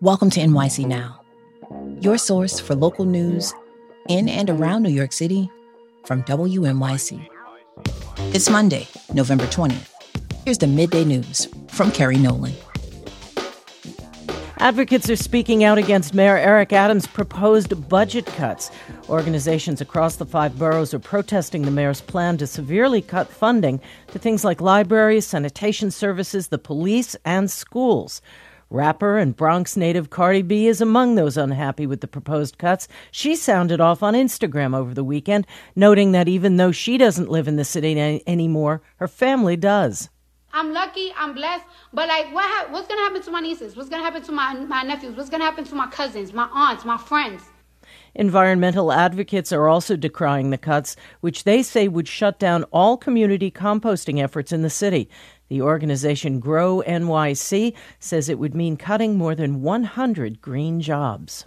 Welcome to NYC Now, your source for local news in and around New York City from WNYC. It's Monday, November 20th. Here's the midday news from Kerry Nolan. Advocates are speaking out against Mayor Eric Adams' proposed budget cuts. Organizations across the five boroughs are protesting the mayor's plan to severely cut funding to things like libraries, sanitation services, the police, and schools. Rapper and Bronx native Cardi B is among those unhappy with the proposed cuts. She sounded off on Instagram over the weekend, noting that even though she doesn't live in the city any- anymore, her family does. I'm lucky, I'm blessed, but like, what ha- what's gonna happen to my nieces? What's gonna happen to my my nephews? What's gonna happen to my cousins, my aunts, my friends? Environmental advocates are also decrying the cuts, which they say would shut down all community composting efforts in the city. The organization Grow NYC says it would mean cutting more than 100 green jobs.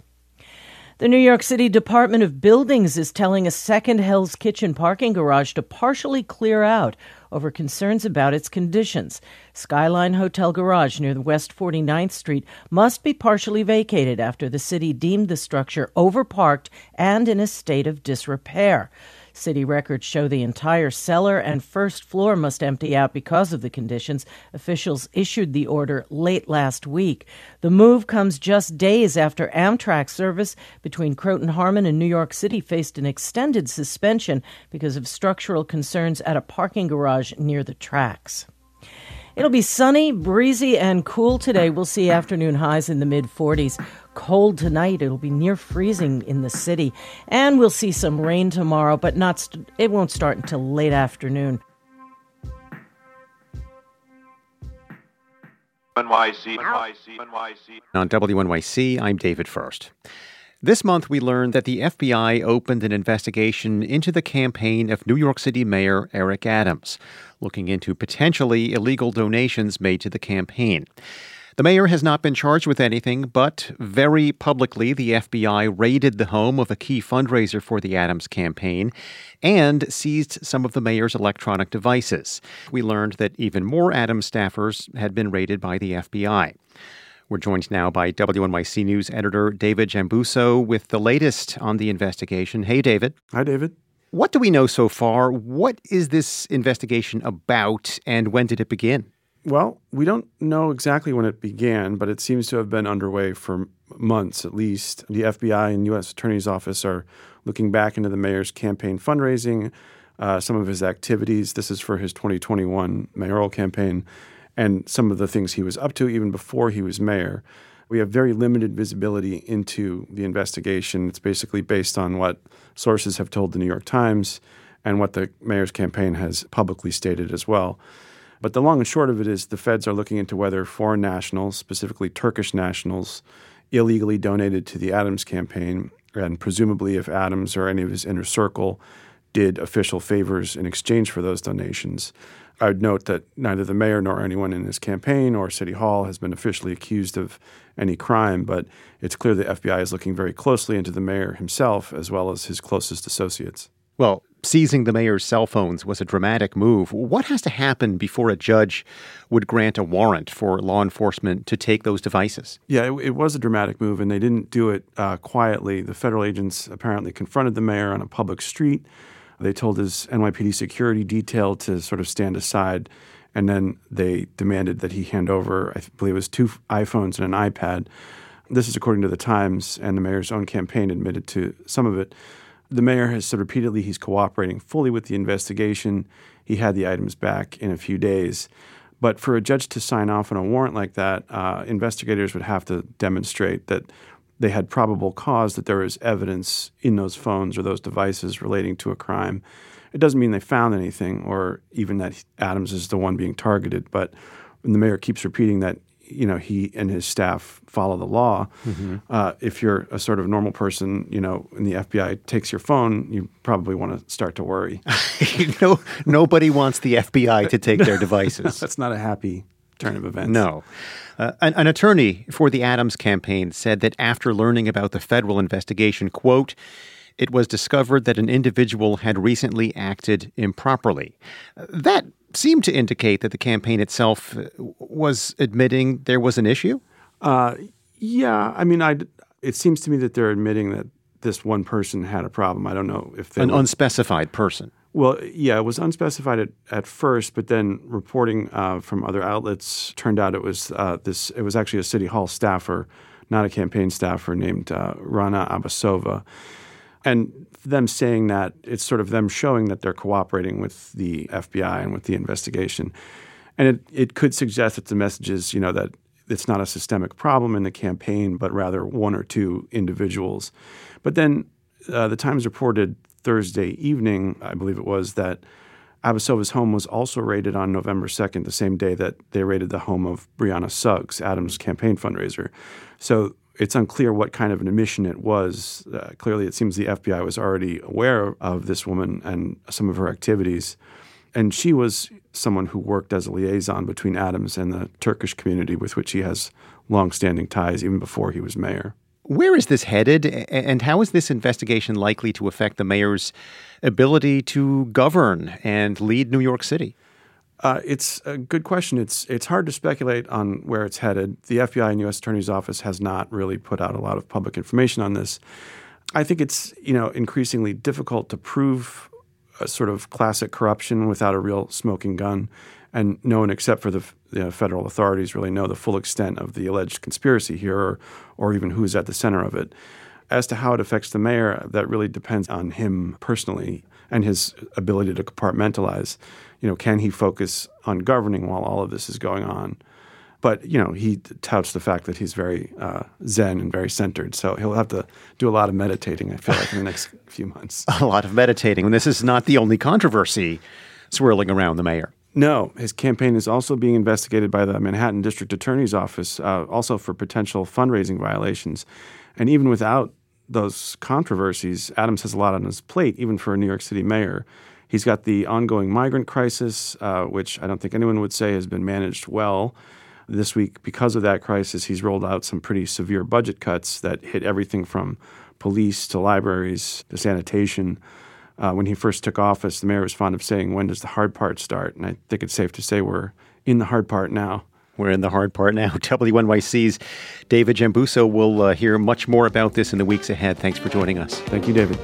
The New York City Department of Buildings is telling a second Hell's Kitchen parking garage to partially clear out over concerns about its conditions. Skyline Hotel Garage near West 49th Street must be partially vacated after the city deemed the structure overparked and in a state of disrepair. City records show the entire cellar and first floor must empty out because of the conditions. Officials issued the order late last week. The move comes just days after Amtrak service between Croton Harmon and New York City faced an extended suspension because of structural concerns at a parking garage near the tracks. It'll be sunny, breezy, and cool today. We'll see afternoon highs in the mid 40s. Cold tonight. It'll be near freezing in the city. And we'll see some rain tomorrow, but not st- it won't start until late afternoon. NYC, NYC, NYC. On WNYC, I'm David Furst. This month, we learned that the FBI opened an investigation into the campaign of New York City Mayor Eric Adams, looking into potentially illegal donations made to the campaign. The mayor has not been charged with anything, but very publicly, the FBI raided the home of a key fundraiser for the Adams campaign and seized some of the mayor's electronic devices. We learned that even more Adams staffers had been raided by the FBI. We're joined now by WNYC News editor David Giambusso with the latest on the investigation. Hey, David. Hi, David. What do we know so far? What is this investigation about, and when did it begin? Well, we don't know exactly when it began, but it seems to have been underway for months at least. The FBI and U.S. Attorney's Office are looking back into the mayor's campaign fundraising, uh, some of his activities. This is for his 2021 mayoral campaign, and some of the things he was up to even before he was mayor. We have very limited visibility into the investigation. It's basically based on what sources have told the New York Times and what the mayor's campaign has publicly stated as well. But the long and short of it is the feds are looking into whether foreign nationals, specifically Turkish nationals, illegally donated to the Adams campaign, and presumably if Adams or any of his inner circle did official favors in exchange for those donations. I would note that neither the mayor nor anyone in his campaign or City Hall has been officially accused of any crime, but it's clear the FBI is looking very closely into the mayor himself as well as his closest associates. Well, seizing the mayor's cell phones was a dramatic move. What has to happen before a judge would grant a warrant for law enforcement to take those devices? Yeah, it, it was a dramatic move, and they didn't do it uh, quietly. The federal agents apparently confronted the mayor on a public street. They told his NYPD security detail to sort of stand aside, and then they demanded that he hand over, I believe it was two iPhones and an iPad. This is according to the Times, and the mayor's own campaign admitted to some of it. The mayor has said repeatedly he's cooperating fully with the investigation. He had the items back in a few days. But for a judge to sign off on a warrant like that, uh, investigators would have to demonstrate that they had probable cause that there was evidence in those phones or those devices relating to a crime. It doesn't mean they found anything or even that Adams is the one being targeted, but the mayor keeps repeating that you know he and his staff follow the law. Mm-hmm. Uh, if you're a sort of normal person, you know, and the FBI takes your phone, you probably want to start to worry. no, nobody wants the FBI to take their devices. That's not a happy turn of events. No. Uh, an, an, attorney for the Adams campaign said that after learning about the federal investigation, quote, it was discovered that an individual had recently acted improperly. That seemed to indicate that the campaign itself uh, was admitting there was an issue. Uh, yeah, I mean, I. It seems to me that they're admitting that this one person had a problem. I don't know if an were- unspecified person. Well, yeah, it was unspecified at, at first, but then reporting uh, from other outlets turned out it was uh, this. It was actually a city hall staffer, not a campaign staffer, named uh, Rana Abbasova, and them saying that it's sort of them showing that they're cooperating with the FBI and with the investigation, and it it could suggest that the message is you know that it's not a systemic problem in the campaign, but rather one or two individuals. But then uh, the Times reported Thursday evening, I believe it was, that Abbasova's home was also raided on November 2nd, the same day that they raided the home of Brianna Suggs, Adams' campaign fundraiser. So it's unclear what kind of an admission it was. Uh, clearly, it seems the FBI was already aware of this woman and some of her activities. And she was someone who worked as a liaison between Adams and the Turkish community with which he has longstanding ties even before he was mayor. Where is this headed, and how is this investigation likely to affect the mayor's ability to govern and lead New York City? Uh, it's a good question. It's it's hard to speculate on where it's headed. The FBI and U.S. Attorney's Office has not really put out a lot of public information on this. I think it's you know increasingly difficult to prove a sort of classic corruption without a real smoking gun, and no one except for the, you know, federal authorities really know the full extent of the alleged conspiracy here, or, or even who's at the center of it. As to how it affects the mayor, that really depends on him personally and his ability to compartmentalize. You know, can he focus on governing while all of this is going on? But you know, he touts the fact that he's very uh, zen and very centered. So he'll have to do a lot of meditating. I feel like in the next few months. A lot of meditating, and this is not the only controversy swirling around the mayor. No, his campaign is also being investigated by the Manhattan District Attorney's Office, uh, also for potential fundraising violations. And even without those controversies, Adams has a lot on his plate, even for a New York City mayor. He's got the ongoing migrant crisis, uh, which I don't think anyone would say has been managed well. This week, because of that crisis, he's rolled out some pretty severe budget cuts that hit everything from police to libraries to sanitation. Uh, when he first took office, the mayor was fond of saying, When does the hard part start? And I think it's safe to say we're in the hard part now. We're in the hard part now. WNYC's David Giambusso will uh, hear much more about this in the weeks ahead. Thanks for joining us. Thank you, David.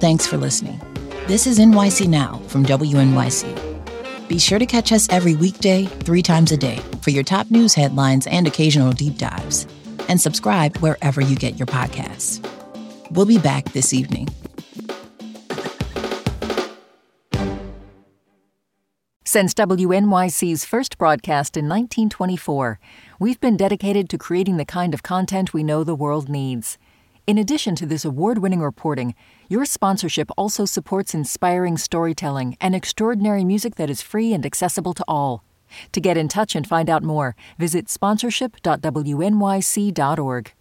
Thanks for listening. This is NYC Now from WNYC. Be sure to catch us every weekday, three times a day, for your top news headlines and occasional deep dives. And subscribe wherever you get your podcasts. We'll be back this evening. Since WNYC's first broadcast in 1924, we've been dedicated to creating the kind of content we know the world needs. In addition to this award winning reporting, your sponsorship also supports inspiring storytelling and extraordinary music that is free and accessible to all. To get in touch and find out more, visit sponsorship.wnyc.org.